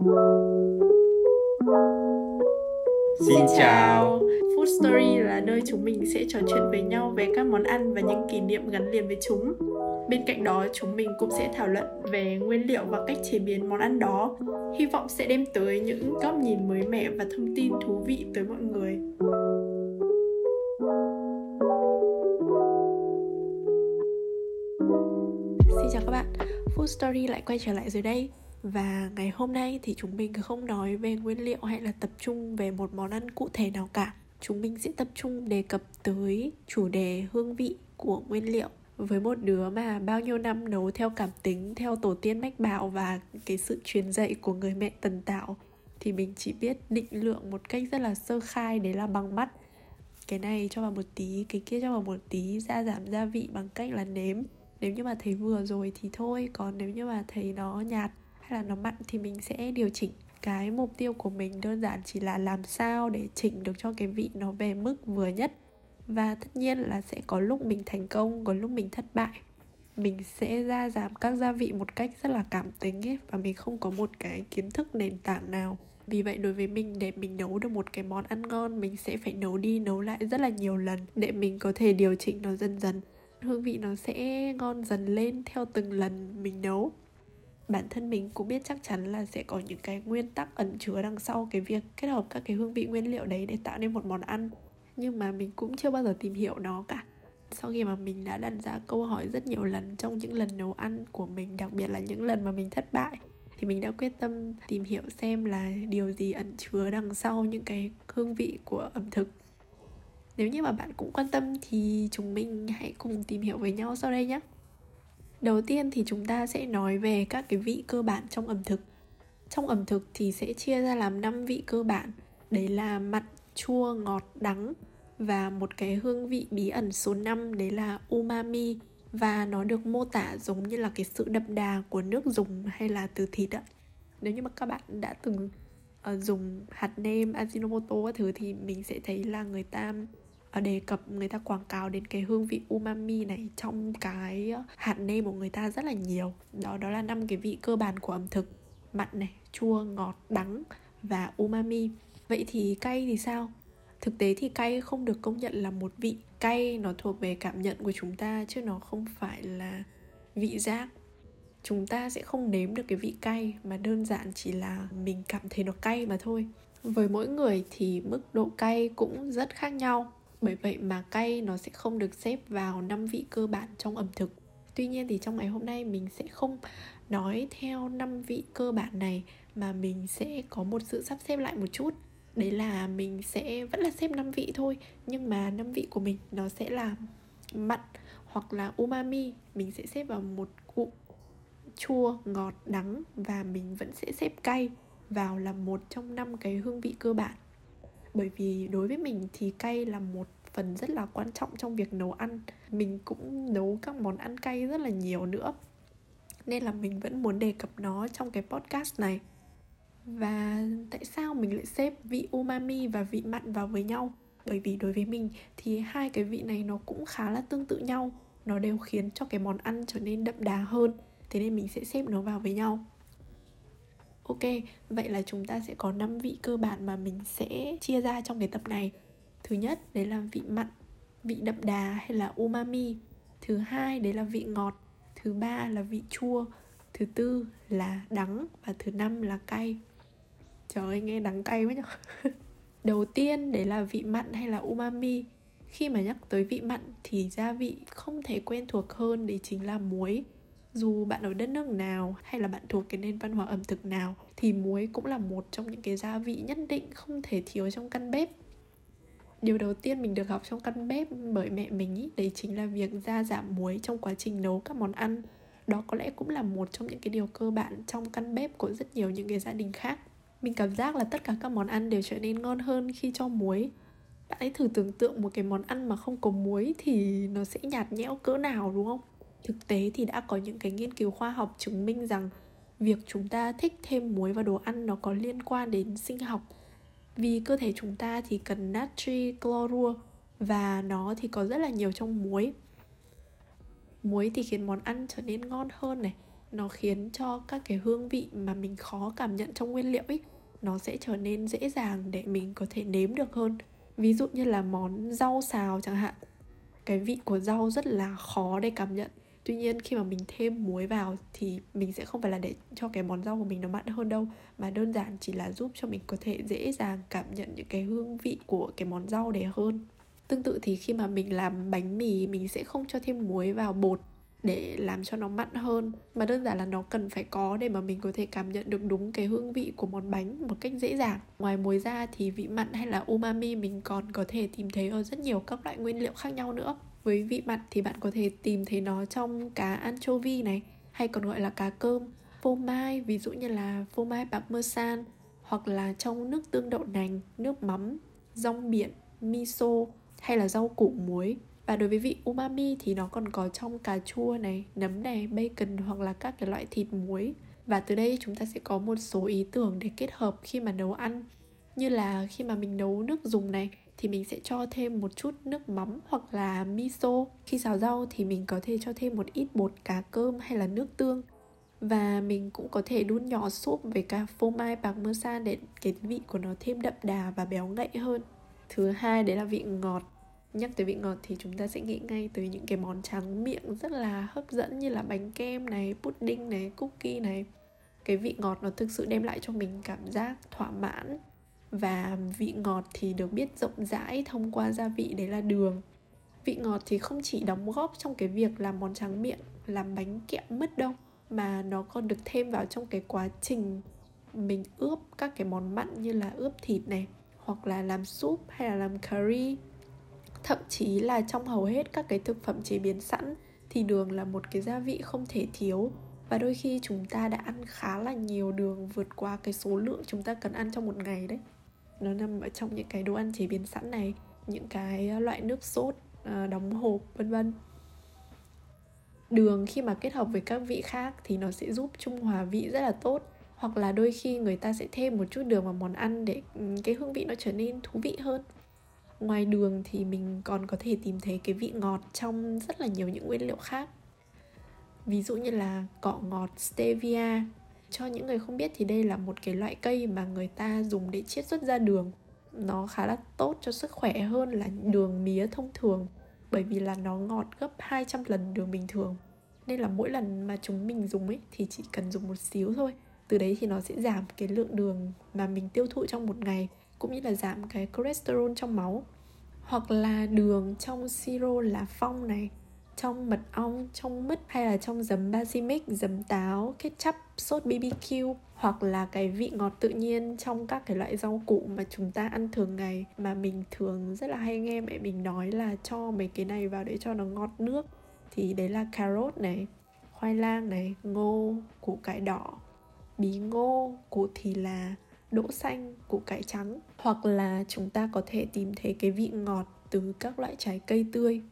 Xin chào. Food Story là nơi chúng mình sẽ trò chuyện với nhau về các món ăn và những kỷ niệm gắn liền với chúng. Bên cạnh đó, chúng mình cũng sẽ thảo luận về nguyên liệu và cách chế biến món ăn đó. Hy vọng sẽ đem tới những góc nhìn mới mẻ và thông tin thú vị tới mọi người. Xin chào các bạn, Food Story lại quay trở lại rồi đây và ngày hôm nay thì chúng mình không nói về nguyên liệu hay là tập trung về một món ăn cụ thể nào cả. Chúng mình sẽ tập trung đề cập tới chủ đề hương vị của nguyên liệu. Với một đứa mà bao nhiêu năm nấu theo cảm tính, theo tổ tiên mách bảo và cái sự truyền dạy của người mẹ tần tạo thì mình chỉ biết định lượng một cách rất là sơ khai đấy là bằng mắt. Cái này cho vào một tí, cái kia cho vào một tí, gia giảm gia vị bằng cách là nếm. Nếu như mà thấy vừa rồi thì thôi còn nếu như mà thấy nó nhạt hay là nó mặn thì mình sẽ điều chỉnh cái mục tiêu của mình đơn giản chỉ là làm sao để chỉnh được cho cái vị nó về mức vừa nhất. Và tất nhiên là sẽ có lúc mình thành công, có lúc mình thất bại. Mình sẽ ra giảm các gia vị một cách rất là cảm tính ấy, và mình không có một cái kiến thức nền tảng nào. Vì vậy đối với mình, để mình nấu được một cái món ăn ngon, mình sẽ phải nấu đi nấu lại rất là nhiều lần để mình có thể điều chỉnh nó dần dần. Hương vị nó sẽ ngon dần lên theo từng lần mình nấu bản thân mình cũng biết chắc chắn là sẽ có những cái nguyên tắc ẩn chứa đằng sau cái việc kết hợp các cái hương vị nguyên liệu đấy để tạo nên một món ăn. Nhưng mà mình cũng chưa bao giờ tìm hiểu nó cả. Sau khi mà mình đã đặt ra câu hỏi rất nhiều lần trong những lần nấu ăn của mình, đặc biệt là những lần mà mình thất bại, thì mình đã quyết tâm tìm hiểu xem là điều gì ẩn chứa đằng sau những cái hương vị của ẩm thực. Nếu như mà bạn cũng quan tâm thì chúng mình hãy cùng tìm hiểu với nhau sau đây nhé đầu tiên thì chúng ta sẽ nói về các cái vị cơ bản trong ẩm thực. Trong ẩm thực thì sẽ chia ra làm 5 vị cơ bản. Đấy là mặn chua ngọt đắng và một cái hương vị bí ẩn số 5 đấy là umami. Và nó được mô tả giống như là cái sự đậm đà của nước dùng hay là từ thịt ạ. Nếu như mà các bạn đã từng uh, dùng hạt nêm Ajinomoto các thứ thì mình sẽ thấy là người ta Ờ, đề cập người ta quảng cáo đến cái hương vị umami này trong cái ờ, hạt nêm của người ta rất là nhiều. Đó đó là năm cái vị cơ bản của ẩm thực mặn này, chua, ngọt, đắng và umami. Vậy thì cay thì sao? Thực tế thì cay không được công nhận là một vị cay, nó thuộc về cảm nhận của chúng ta chứ nó không phải là vị giác. Chúng ta sẽ không nếm được cái vị cay mà đơn giản chỉ là mình cảm thấy nó cay mà thôi. Với mỗi người thì mức độ cay cũng rất khác nhau bởi vậy mà cay nó sẽ không được xếp vào năm vị cơ bản trong ẩm thực. Tuy nhiên thì trong ngày hôm nay mình sẽ không nói theo năm vị cơ bản này, mà mình sẽ có một sự sắp xếp lại một chút. Đấy là mình sẽ vẫn là xếp năm vị thôi, nhưng mà năm vị của mình nó sẽ là mặn hoặc là umami. Mình sẽ xếp vào một cụm chua ngọt đắng và mình vẫn sẽ xếp cay vào là một trong năm cái hương vị cơ bản bởi vì đối với mình thì cay là một phần rất là quan trọng trong việc nấu ăn. Mình cũng nấu các món ăn cay rất là nhiều nữa. Nên là mình vẫn muốn đề cập nó trong cái podcast này. Và tại sao mình lại xếp vị umami và vị mặn vào với nhau? Bởi vì đối với mình thì hai cái vị này nó cũng khá là tương tự nhau. Nó đều khiến cho cái món ăn trở nên đậm đà hơn. Thế nên mình sẽ xếp nó vào với nhau. Ok, vậy là chúng ta sẽ có 5 vị cơ bản mà mình sẽ chia ra trong cái tập này. Thứ nhất, đấy là vị mặn, vị đậm đà hay là umami. Thứ hai, đấy là vị ngọt. Thứ ba là vị chua. Thứ tư là đắng và thứ năm là cay. Trời ơi, nghe đắng cay quá nhở Đầu tiên đấy là vị mặn hay là umami Khi mà nhắc tới vị mặn thì gia vị không thể quen thuộc hơn đấy chính là muối dù bạn ở đất nước nào hay là bạn thuộc cái nền văn hóa ẩm thực nào thì muối cũng là một trong những cái gia vị nhất định không thể thiếu trong căn bếp. Điều đầu tiên mình được học trong căn bếp bởi mẹ mình ý, đấy chính là việc gia giảm muối trong quá trình nấu các món ăn. Đó có lẽ cũng là một trong những cái điều cơ bản trong căn bếp của rất nhiều những cái gia đình khác. Mình cảm giác là tất cả các món ăn đều trở nên ngon hơn khi cho muối. Bạn hãy thử tưởng tượng một cái món ăn mà không có muối thì nó sẽ nhạt nhẽo cỡ nào đúng không? Thực tế thì đã có những cái nghiên cứu khoa học chứng minh rằng việc chúng ta thích thêm muối vào đồ ăn nó có liên quan đến sinh học. Vì cơ thể chúng ta thì cần natri chlorua và nó thì có rất là nhiều trong muối. Muối thì khiến món ăn trở nên ngon hơn này. Nó khiến cho các cái hương vị mà mình khó cảm nhận trong nguyên liệu ấy, nó sẽ trở nên dễ dàng để mình có thể nếm được hơn. Ví dụ như là món rau xào chẳng hạn. Cái vị của rau rất là khó để cảm nhận tuy nhiên, khi mà mình thêm muối vào thì mình sẽ không phải là để cho cái món rau của mình nó mặn hơn đâu, mà đơn giản chỉ là giúp cho mình có thể dễ dàng cảm nhận những cái hương vị của cái món rau đấy hơn. Tương tự thì khi mà mình làm bánh mì, mình sẽ không cho thêm muối vào bột để làm cho nó mặn hơn, mà đơn giản là nó cần phải có để mà mình có thể cảm nhận được đúng cái hương vị của món bánh một cách dễ dàng. Ngoài muối ra thì vị mặn hay là umami mình còn có thể tìm thấy ở rất nhiều các loại nguyên liệu khác nhau nữa với vị mặn thì bạn có thể tìm thấy nó trong cá anchovy này hay còn gọi là cá cơm phô mai ví dụ như là phô mai bạc mơ san hoặc là trong nước tương đậu nành nước mắm rong biển miso hay là rau củ muối và đối với vị umami thì nó còn có trong cà chua này, nấm này, bacon hoặc là các cái loại thịt muối. Và từ đây chúng ta sẽ có một số ý tưởng để kết hợp khi mà nấu ăn. Như là khi mà mình nấu nước dùng này thì mình sẽ cho thêm một chút nước mắm hoặc là miso. Khi xào rau thì mình có thể cho thêm một ít bột cá cơm hay là nước tương. Và mình cũng có thể đun nhỏ súp với cả phô mai bạc mơ san để cái vị của nó thêm đậm đà và béo ngậy hơn. Thứ hai đấy là vị ngọt nhắc tới vị ngọt thì chúng ta sẽ nghĩ ngay tới những cái món tráng miệng rất là hấp dẫn như là bánh kem này, pudding này, cookie này. Cái vị ngọt nó thực sự đem lại cho mình cảm giác thỏa mãn và vị ngọt thì được biết rộng rãi thông qua gia vị đấy là đường. Vị ngọt thì không chỉ đóng góp trong cái việc làm món tráng miệng, làm bánh kẹo mứt đâu mà nó còn được thêm vào trong cái quá trình mình ướp các cái món mặn như là ướp thịt này hoặc là làm súp hay là làm curry. Thậm chí là trong hầu hết các cái thực phẩm chế biến sẵn thì đường là một cái gia vị không thể thiếu. Và đôi khi chúng ta đã ăn khá là nhiều đường vượt qua cái số lượng chúng ta cần ăn trong một ngày đấy nó nằm ở trong những cái đồ ăn chế biến sẵn này, những cái ờ, loại nước sốt ờ, đóng hộp, vân vân. Đường khi mà kết hợp với các vị khác thì nó sẽ giúp trung hòa vị rất là tốt. Hoặc là đôi khi người ta sẽ thêm một chút đường vào món ăn để ừ, cái hương vị nó trở nên thú vị hơn. Ngoài đường thì mình còn có thể tìm thấy cái vị ngọt trong rất là nhiều những nguyên liệu khác. Ví dụ như là cọ ngọt stevia cho những người không biết thì đây là một cái loại cây mà người ta dùng để chiết xuất ra đường. Nó khá là tốt cho sức khỏe hơn là đường mía thông thường, bởi vì là nó ngọt gấp 200 lần đường bình thường. Nên là mỗi lần mà chúng mình dùng ấy, thì chỉ cần dùng một xíu thôi. Từ đấy thì nó sẽ giảm cái lượng đường mà mình tiêu thụ trong một ngày, cũng như là giảm cái cholesterol trong máu. Hoặc là đường trong siro lá phong này trong mật ong, trong mứt hay là trong giấm balsamic, giấm táo, ketchup, sốt BBQ hoặc là cái vị ngọt tự nhiên trong các cái loại rau củ mà chúng ta ăn thường ngày mà mình thường rất là hay nghe mẹ mình nói là cho mấy cái này vào để cho nó ngọt nước thì đấy là carrot này, khoai lang này, ngô, củ cải đỏ, bí ngô, củ thì là đỗ xanh, củ cải trắng hoặc là chúng ta có thể tìm thấy cái vị ngọt từ các loại trái cây tươi.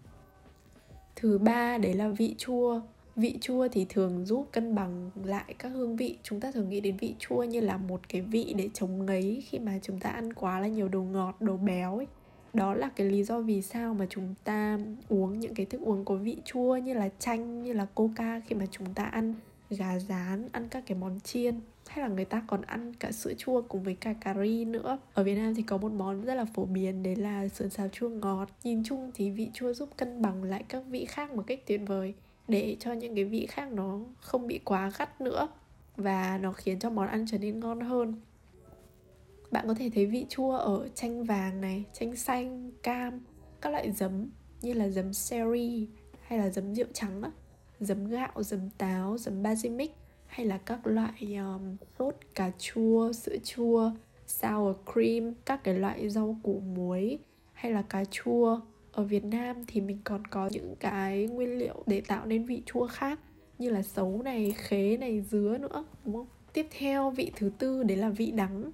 Thứ ba đấy là vị chua. Vị chua thì thường giúp cân bằng lại các hương vị. Chúng ta thường nghĩ đến vị chua như là một cái vị để chống ngấy khi mà chúng ta ăn quá là nhiều đồ ngọt, đồ béo ấy. Đó là cái lý do vì sao mà chúng ta uống những cái thức uống có vị chua như là chanh, như là coca khi mà chúng ta ăn gà rán, ăn các cái món chiên hay là người ta còn ăn cả sữa chua cùng với cả cà ri nữa. Ở Việt Nam thì có một món rất là phổ biến, đấy là sườn xào chua ngọt. Nhìn chung thì vị chua giúp cân bằng lại các vị khác một cách tuyệt vời, để cho những cái vị khác nó không bị quá gắt nữa, và nó khiến cho món ăn trở nên ngon hơn. Bạn có thể thấy vị chua ở chanh vàng này, chanh xanh, cam, các loại giấm như là giấm sherry hay là giấm rượu trắng á giấm gạo, giấm táo, giấm balsamic hay là các loại um, sốt cà chua sữa chua sour cream các cái loại rau củ muối hay là cà chua ở Việt Nam thì mình còn có những cái nguyên liệu để tạo nên vị chua khác như là sấu này, khế này, dứa nữa đúng không? Tiếp theo vị thứ tư đấy là vị đắng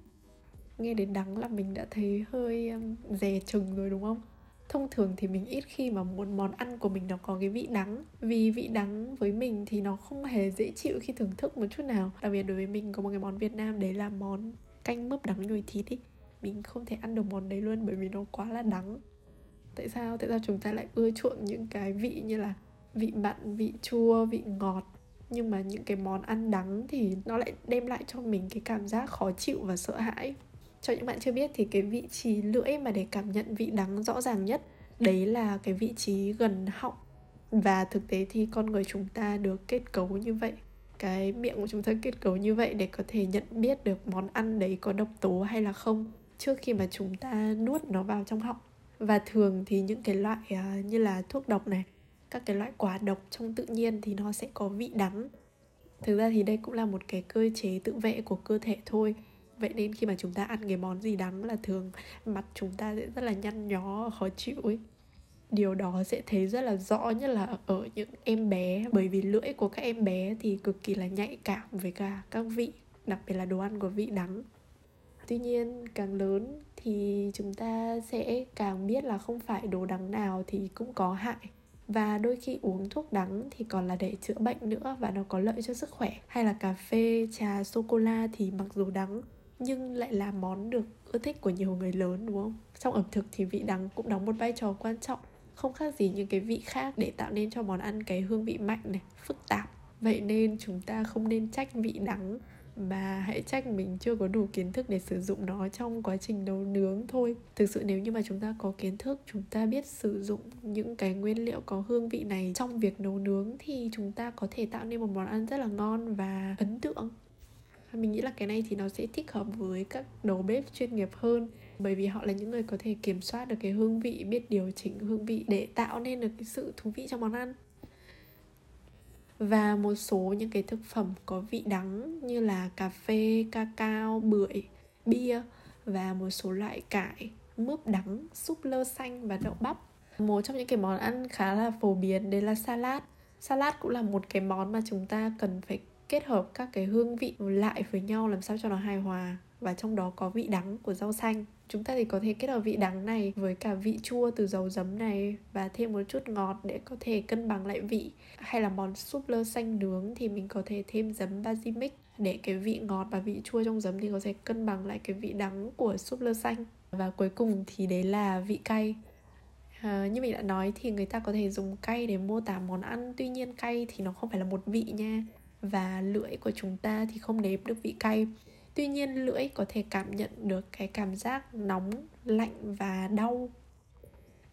Nghe đến đắng là mình đã thấy hơi um, dè chừng rồi đúng không? Thông thường thì mình ít khi mà muốn món ăn của mình nó có cái vị đắng. Vì vị đắng với mình thì nó không hề dễ chịu khi thưởng thức một chút nào. Đặc biệt đối với mình có một cái món Việt Nam đấy là món canh mướp đắng nhồi thịt ý. Mình không thể ăn được món đấy luôn bởi vì nó quá là đắng. Tại sao? Tại sao chúng ta lại ưa chuộng những cái vị như là vị mặn, vị chua, vị ngọt? Nhưng mà những cái món ăn đắng thì nó lại đem lại cho mình cái cảm giác khó chịu và sợ hãi cho những bạn chưa biết thì cái vị trí lưỡi mà để cảm nhận vị đắng rõ ràng nhất, đấy là cái vị trí gần họng. Và thực tế thì con người chúng ta được kết cấu như vậy, cái miệng của chúng ta kết cấu như vậy để có thể nhận biết được món ăn đấy có độc tố hay là không trước khi mà chúng ta nuốt nó vào trong họng. Và thường thì những cái loại à, như là thuốc độc này, các cái loại quả độc trong tự nhiên thì nó sẽ có vị đắng. Thực ra thì đây cũng là một cái cơ chế tự vệ của cơ thể thôi vậy nên khi mà chúng ta ăn cái món gì đắng là thường mặt chúng ta sẽ rất là nhăn nhó, khó chịu ấy. Điều đó sẽ thấy rất là rõ nhất là ở những em bé, bởi vì lưỡi của các em bé thì cực kỳ là nhạy cảm với cả các vị, đặc biệt là đồ ăn có vị đắng. Tuy nhiên, càng lớn thì chúng ta sẽ càng biết là không phải đồ đắng nào thì cũng có hại. Và đôi khi uống thuốc đắng thì còn là để chữa bệnh nữa và nó có lợi cho sức khỏe. Hay là cà phê, trà, sô cô la thì mặc dù đắng nhưng lại là món được ưa thích của nhiều người lớn, đúng không? Trong ẩm thực thì vị đắng cũng đóng một vai trò quan trọng, không khác gì những cái vị khác để tạo nên cho món ăn cái hương vị mạnh này, phức tạp. Vậy nên chúng ta không nên trách vị đắng, mà hãy trách mình chưa có đủ kiến thức để sử dụng nó trong quá trình nấu nướng thôi. Thực sự nếu như mà chúng ta có kiến thức, chúng ta biết sử dụng những cái nguyên liệu có hương vị này trong việc nấu nướng thì chúng ta có thể tạo nên một món ăn rất là ngon và ấn tượng mình nghĩ là cái này thì nó sẽ thích hợp với các đầu bếp chuyên nghiệp hơn bởi vì họ là những người có thể kiểm soát được cái hương vị biết điều chỉnh hương vị để tạo nên được cái sự thú vị trong món ăn và một số những cái thực phẩm có vị đắng như là cà phê, cacao, bưởi, bia và một số loại cải, mướp đắng, súp lơ xanh và đậu bắp. Một trong những cái món ăn khá là phổ biến đấy là salad. Salad cũng là một cái món mà chúng ta cần phải kết hợp các cái hương vị lại với nhau làm sao cho nó hài hòa và trong đó có vị đắng của rau xanh. Chúng ta thì có thể kết hợp vị đắng này với cả vị chua từ dầu giấm này và thêm một chút ngọt để có thể cân bằng lại vị. Hay là món súp lơ xanh nướng thì mình có thể thêm giấm basilic để cái vị ngọt và vị chua trong giấm thì có thể cân bằng lại cái vị đắng của súp lơ xanh. Và cuối cùng thì đấy là vị cay. À, như mình đã nói thì người ta có thể dùng cay để mô tả món ăn tuy nhiên cay thì nó không phải là một vị nha và lưỡi của chúng ta thì không nếm được vị cay. Tuy nhiên, lưỡi có thể cảm nhận được cái cảm giác nóng, lạnh và đau.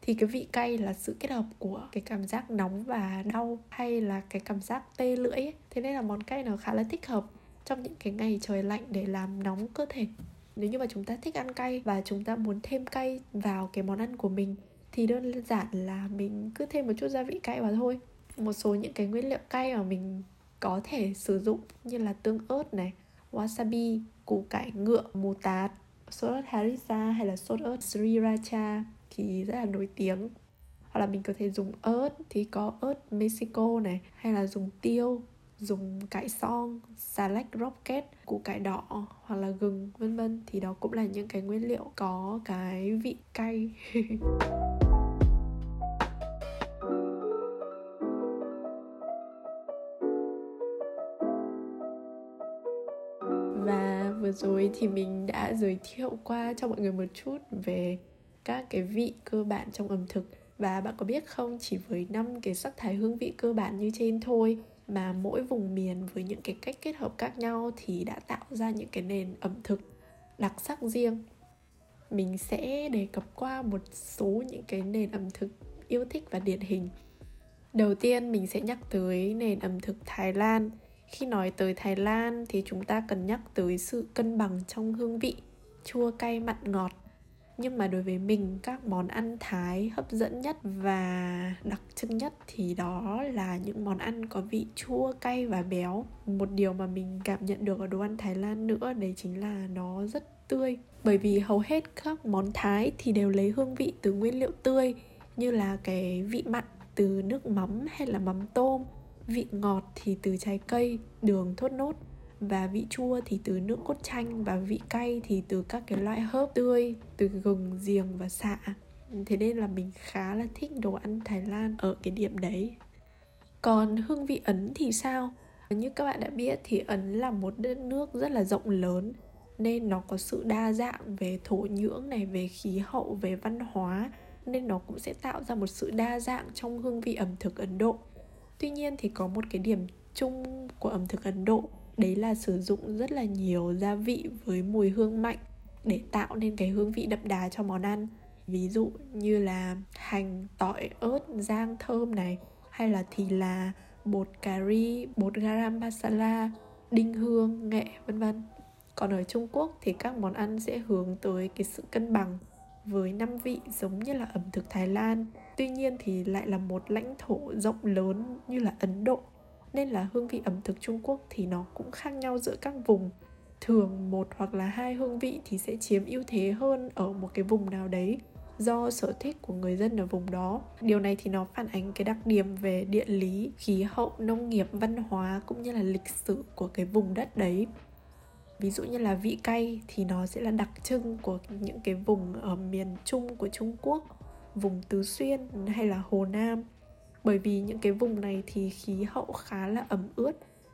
Thì cái vị cay là sự kết hợp của cái cảm giác nóng và đau hay là cái cảm giác tê lưỡi ấy. thế nên là món cay nó khá là thích hợp trong những cái ngày trời lạnh để làm nóng cơ thể. Nếu như mà chúng ta thích ăn cay và chúng ta muốn thêm cay vào cái món ăn của mình, thì đơn giản là mình cứ thêm một chút gia vị cay vào thôi. Một số những cái nguyên liệu cay mà mình có thể sử dụng như là tương ớt này wasabi, củ cải ngựa, mù tạt, sốt ớt harissa hay là sốt ớt sriracha thì rất là nổi tiếng. Hoặc là mình có thể dùng ớt thì có ớt Mexico này hay là dùng tiêu dùng cải song, xà lách rocket, củ cải đỏ hoặc là gừng vân vân. Thì đó cũng là những cái nguyên liệu có cái vị cay. vừa rồi thì mình đã giới thiệu qua cho mọi người một chút về các cái vị cơ bản trong ẩm thực. Và bạn có biết không, chỉ với năm cái sắc thái hương vị cơ bản như trên thôi mà mỗi vùng miền với những cái cách kết hợp khác nhau thì đã tạo ra những cái nền ẩm thực đặc sắc riêng. Mình sẽ đề cập qua một số những cái nền ẩm thực yêu thích và điển hình. Đầu tiên mình sẽ nhắc tới nền ẩm thực thái lan khi nói tới Thái Lan thì chúng ta cần nhắc tới sự cân bằng trong hương vị, chua cay mặn ngọt. Nhưng mà đối với mình các món ăn Thái hấp dẫn nhất và đặc trưng nhất thì đó là những món ăn có vị chua cay và béo. Một điều mà mình cảm nhận được ở đồ ăn Thái Lan nữa đấy chính là nó rất tươi. Bởi vì hầu hết các món Thái thì đều lấy hương vị từ nguyên liệu tươi như là cái vị mặn từ nước mắm hay là mắm tôm vị ngọt thì từ trái cây, đường, thốt nốt. Và vị chua thì từ nước cốt chanh. Và vị cay thì từ các cái loại hớp tươi, từ gừng, giềng và xạ. Thế nên là mình khá là thích đồ ăn thái lan ở cái điểm đấy. Còn hương vị ấn thì sao? Như các bạn đã biết thì ấn là một đất nước rất là rộng lớn. Nên nó có sự đa dạng về thổ nhưỡng này, về khí hậu, về văn hóa. Nên nó cũng sẽ tạo ra một sự đa dạng trong hương vị ẩm thực ấn độ tuy nhiên thì có một cái điểm chung của ẩm thực Ấn Độ, đấy là sử dụng rất là nhiều gia vị với mùi hương mạnh để tạo nên cái hương vị đậm đà cho món ăn. Ví dụ như là hành, tỏi, ớt rang thơm này, hay là thì là bột cà ri, bột garam masala, đinh hương, nghệ, vân vân. Còn ở Trung Quốc thì các món ăn sẽ hướng tới cái sự cân bằng với năm vị giống như là ẩm thực Thái Lan tuy nhiên thì lại là một lãnh thổ rộng lớn như là Ấn Độ, nên là hương vị ẩm thực Trung Quốc thì nó cũng khác nhau giữa các vùng. Thường một hoặc là hai hương vị thì sẽ chiếm ưu thế hơn ở một cái vùng nào đấy, do sở thích của người dân ở vùng đó. Điều này thì nó phản ánh cái đặc điểm về địa lý, khí hậu, nông nghiệp, văn hóa, cũng như là lịch sử của cái vùng đất đấy. Ví dụ như là vị cay thì nó sẽ là đặc trưng của những cái vùng ở miền trung của trung quốc vùng tứ xuyên hay là hồ nam. Bởi vì những cái vùng này thì khí hậu khá là ẩm ướt,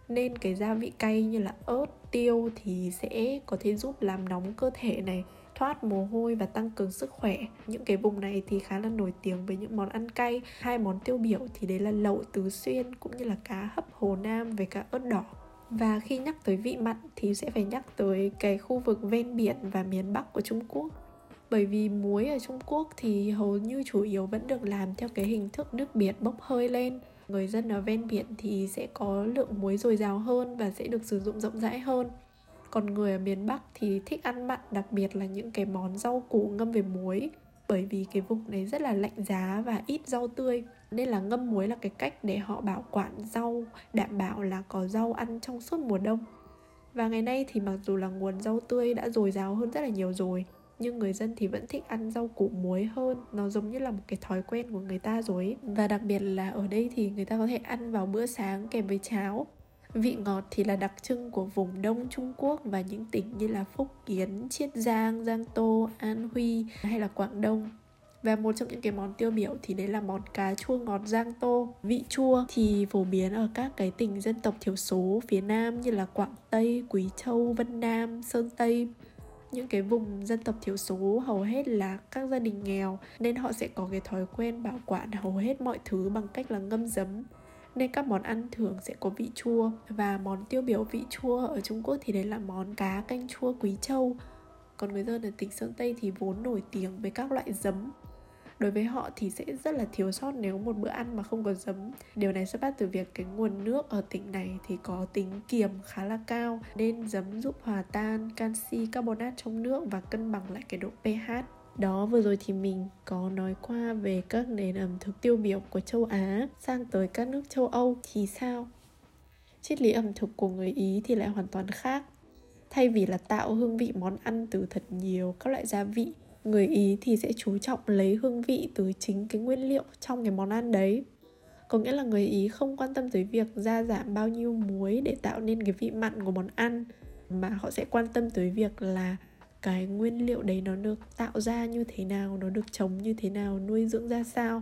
nên cái gia vị cay như là ớt, tiêu thì sẽ có thể giúp làm nóng cơ thể này, thoát mồ hôi và tăng cường sức khỏe. Những cái vùng này thì khá là nổi tiếng với những món ăn cay. Hai món tiêu biểu thì đấy là lẩu tứ xuyên cũng như là cá hấp hồ nam với cả ớt đỏ. Và khi nhắc tới vị mặn thì sẽ phải nhắc tới cái khu vực ven biển và miền Bắc của Trung Quốc bởi vì muối ở Trung Quốc thì hầu như chủ yếu vẫn được làm theo cái hình thức nước biển bốc hơi lên. Người dân ở ven biển thì sẽ có lượng muối dồi dào hơn và sẽ được sử dụng rộng rãi hơn. Còn người ở miền Bắc thì thích ăn mặn, đặc biệt là những cái món rau củ ngâm về muối. Bởi vì cái vùng đấy rất là lạnh giá và ít rau tươi. Nên là ngâm muối là cái cách để họ bảo quản rau, đảm bảo là có rau ăn trong suốt mùa đông. Và ngày nay thì mặc dù là nguồn rau tươi đã dồi dào hơn rất là nhiều rồi nhưng người dân thì vẫn thích ăn rau củ muối hơn nó giống như là một cái thói quen của người ta rồi và đặc biệt là ở đây thì người ta có thể ăn vào bữa sáng kèm với cháo Vị ngọt thì là đặc trưng của vùng Đông Trung Quốc và những tỉnh như là Phúc Kiến, Chiết Giang, Giang Tô, An Huy hay là Quảng Đông. Và một trong những cái món tiêu biểu thì đấy là món cá chua ngọt Giang Tô. Vị chua thì phổ biến ở các cái tỉnh dân tộc thiểu số phía Nam như là Quảng Tây, Quý Châu, Vân Nam, Sơn Tây những cái vùng dân tộc thiểu số, hầu hết là các gia đình nghèo, nên họ sẽ có cái thói quen bảo quản hầu hết mọi thứ bằng cách là ngâm giấm. Nên các món ăn thường sẽ có vị chua, và món tiêu biểu vị chua ở Trung Quốc thì đấy là món cá canh chua Quý Châu. Còn người dân ở tỉnh Sơn Tây thì vốn nổi tiếng với các loại giấm đối với họ thì sẽ rất là thiếu sót nếu một bữa ăn mà không có giấm điều này xuất phát từ việc cái nguồn nước ở tỉnh này thì có tính kiềm khá là cao nên giấm giúp hòa tan canxi carbonat trong nước và cân bằng lại cái độ pH đó vừa rồi thì mình có nói qua về các nền ẩm thực tiêu biểu của châu Á sang tới các nước châu Âu thì sao? Triết lý ẩm thực của người Ý thì lại hoàn toàn khác. Thay vì là tạo hương vị món ăn từ thật nhiều các loại gia vị, người Ý thì sẽ chú trọng lấy hương vị từ chính cái nguyên liệu trong cái món ăn đấy. Có nghĩa là người Ý không quan tâm tới việc gia giảm bao nhiêu muối để tạo nên cái vị mặn của món ăn, mà họ sẽ quan tâm tới việc là cái nguyên liệu đấy nó được tạo ra như thế nào, nó được trồng như thế nào, nuôi dưỡng ra sao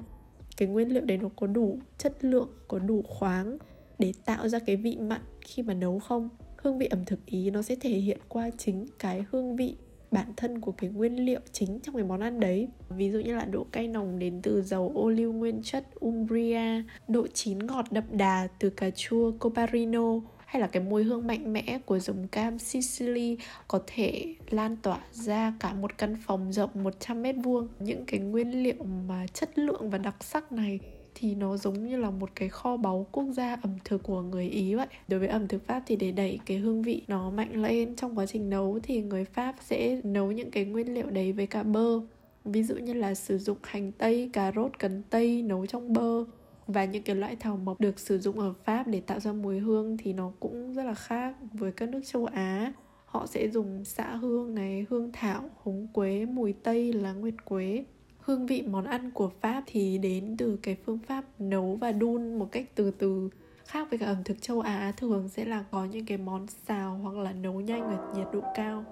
cái nguyên liệu đấy nó có đủ chất lượng, có đủ khoáng để tạo ra cái vị mặn khi mà nấu không hương vị ẩm thực ý nó sẽ thể hiện qua chính cái hương vị bản thân của cái nguyên liệu chính trong cái món ăn đấy ví dụ như là độ cay nồng đến từ dầu ô liu nguyên chất umbria, độ chín ngọt đậm đà từ cà chua coparino, hay là cái mùi hương mạnh mẽ của giống cam Sicily có thể lan tỏa ra cả một căn phòng rộng 100 mét vuông. Những cái nguyên liệu mà chất lượng và đặc sắc này thì nó giống như là một cái kho báu quốc gia ẩm thực của người Ý vậy. Đối với ẩm thực Pháp thì để đẩy cái hương vị nó mạnh lên trong quá trình nấu thì người Pháp sẽ nấu những cái nguyên liệu đấy với cả bơ. Ví dụ như là sử dụng hành tây, cà rốt, cần tây nấu trong bơ và những cái loại thảo mộc được sử dụng ở Pháp để tạo ra mùi hương thì nó cũng rất là khác với các nước châu Á họ sẽ dùng xạ hương này, hương thảo, húng quế, mùi tây, lá nguyệt quế hương vị món ăn của Pháp thì đến từ cái phương pháp nấu và đun một cách từ từ, khác với cả ẩm thực châu Á, thường sẽ là có những cái món xào hoặc là nấu nhanh ở nhiệt độ cao.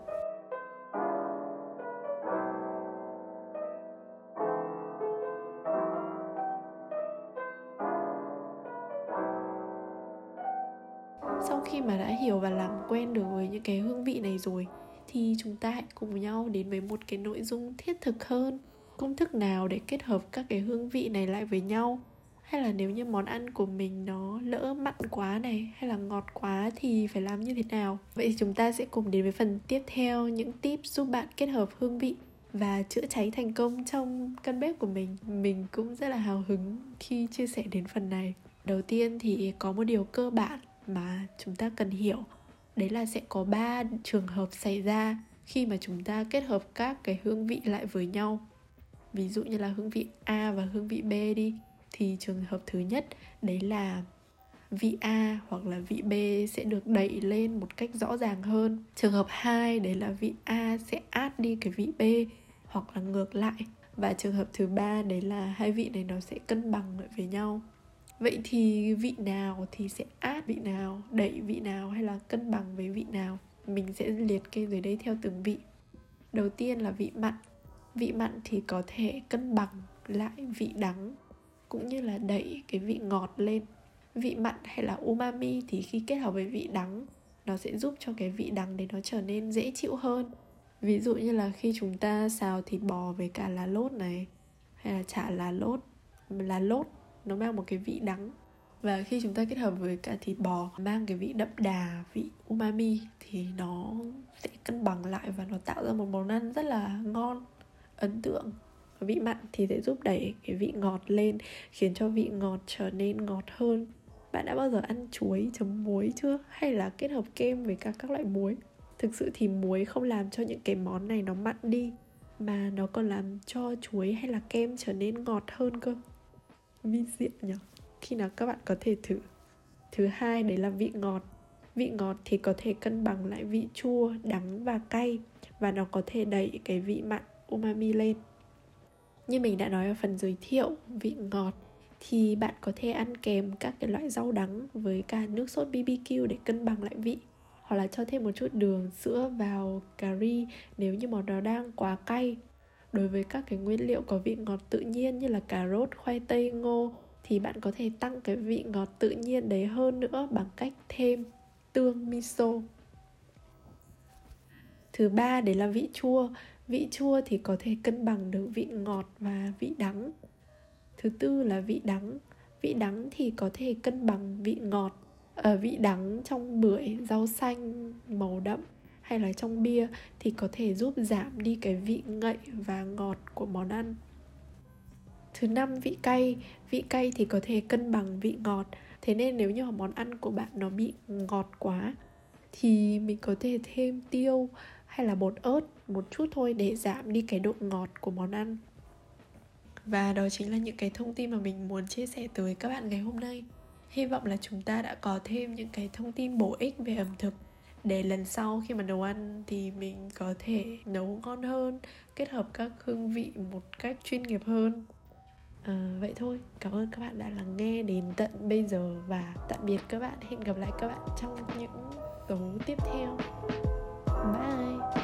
Sau khi mà đã hiểu và làm quen được với những cái hương vị này rồi, thì chúng ta hãy cùng nhau đến với một cái nội dung thiết thực hơn công thức nào để kết hợp các cái hương vị này lại với nhau? Hay là nếu như món ăn của mình nó lỡ mặn quá này, hay là ngọt quá thì phải làm như thế nào? Vậy thì chúng ta sẽ cùng đến với phần tiếp theo, những tip giúp bạn kết hợp hương vị và chữa cháy thành công trong căn bếp của mình. Mình cũng rất là hào hứng khi chia sẻ đến phần này. Đầu tiên thì có một điều cơ bản mà chúng ta cần hiểu. Đấy là sẽ có ba trường hợp xảy ra khi mà chúng ta kết hợp các cái hương vị lại với nhau ví dụ như là hương vị A và hương vị B đi thì trường hợp thứ nhất đấy là vị A hoặc là vị B sẽ được đẩy lên một cách rõ ràng hơn. Trường hợp 2 đấy là vị A sẽ át đi cái vị B hoặc là ngược lại. Và trường hợp thứ ba đấy là hai vị này nó sẽ cân bằng lại với nhau. Vậy thì vị nào thì sẽ át vị nào, đẩy vị nào hay là cân bằng với vị nào? Mình sẽ liệt kê dưới đây theo từng vị. Đầu tiên là vị mặn. Vị mặn thì có thể cân bằng lại vị đắng cũng như là đẩy cái vị ngọt lên. Vị mặn hay là umami thì khi kết hợp với vị đắng, nó sẽ giúp cho cái vị đắng đấy nó trở nên dễ chịu hơn. Ví dụ như là khi chúng ta xào thịt bò với cả lá lốt này, hay là chả lá lốt lá lốt nó mang một cái vị đắng. Và khi chúng ta kết hợp với cả thịt bò mang cái vị đậm đà, vị umami thì nó sẽ cân bằng lại và nó tạo ra một món ăn rất là ngon ấn tượng vị mặn thì sẽ giúp đẩy cái vị ngọt lên, khiến cho vị ngọt trở nên ngọt hơn. Bạn đã bao giờ ăn chuối, chấm muối chưa? Hay là kết hợp kem với cả các loại muối? Thực sự thì muối không làm cho những cái món này nó mặn đi, mà nó còn làm cho chuối hay là kem trở nên ngọt hơn cơ. Vi diện nhỉ? Khi nào các bạn có thể thử? Thứ hai, đấy là vị ngọt. Vị ngọt thì có thể cân bằng lại vị chua, đắng và cay, và nó có thể đẩy cái vị mặn umami lên. Như mình đã nói ở phần giới thiệu, vị ngọt thì bạn có thể ăn kèm các cái loại rau đắng với cả nước sốt BBQ để cân bằng lại vị. Hoặc là cho thêm một chút đường, sữa vào, cà ri nếu như món đó đang quá cay. Đối với các cái nguyên liệu có vị ngọt tự nhiên như là cà rốt, khoai tây, ngô thì bạn có thể tăng cái vị ngọt tự nhiên đấy hơn nữa bằng cách thêm tương miso. Thứ ba đấy là vị chua vị chua thì có thể cân bằng được vị ngọt và vị đắng. Thứ tư là vị đắng. Vị đắng thì có thể cân bằng vị ngọt ở vị đắng trong bưởi, rau xanh, màu đậm hay là trong bia thì có thể giúp giảm đi cái vị ngậy và ngọt của món ăn. Thứ năm, vị cay. Vị cay thì có thể cân bằng vị ngọt. Thế nên nếu như món ăn của bạn nó bị ngọt quá thì mình có thể thêm tiêu hay là bột ớt một chút thôi để giảm đi cái độ ngọt của món ăn? Và đó chính là những cái thông tin mà mình muốn chia sẻ tới các bạn ngày hôm nay. Hy vọng là chúng ta đã có thêm những cái thông tin bổ ích về ẩm thực để lần sau khi mà nấu ăn thì mình có thể nấu ngon hơn kết hợp các hương vị một cách chuyên nghiệp hơn. À, vậy thôi. Cảm ơn các bạn đã lắng nghe đến tận bây giờ và tạm biệt các bạn. Hẹn gặp lại các bạn trong những số tiếp theo. Bye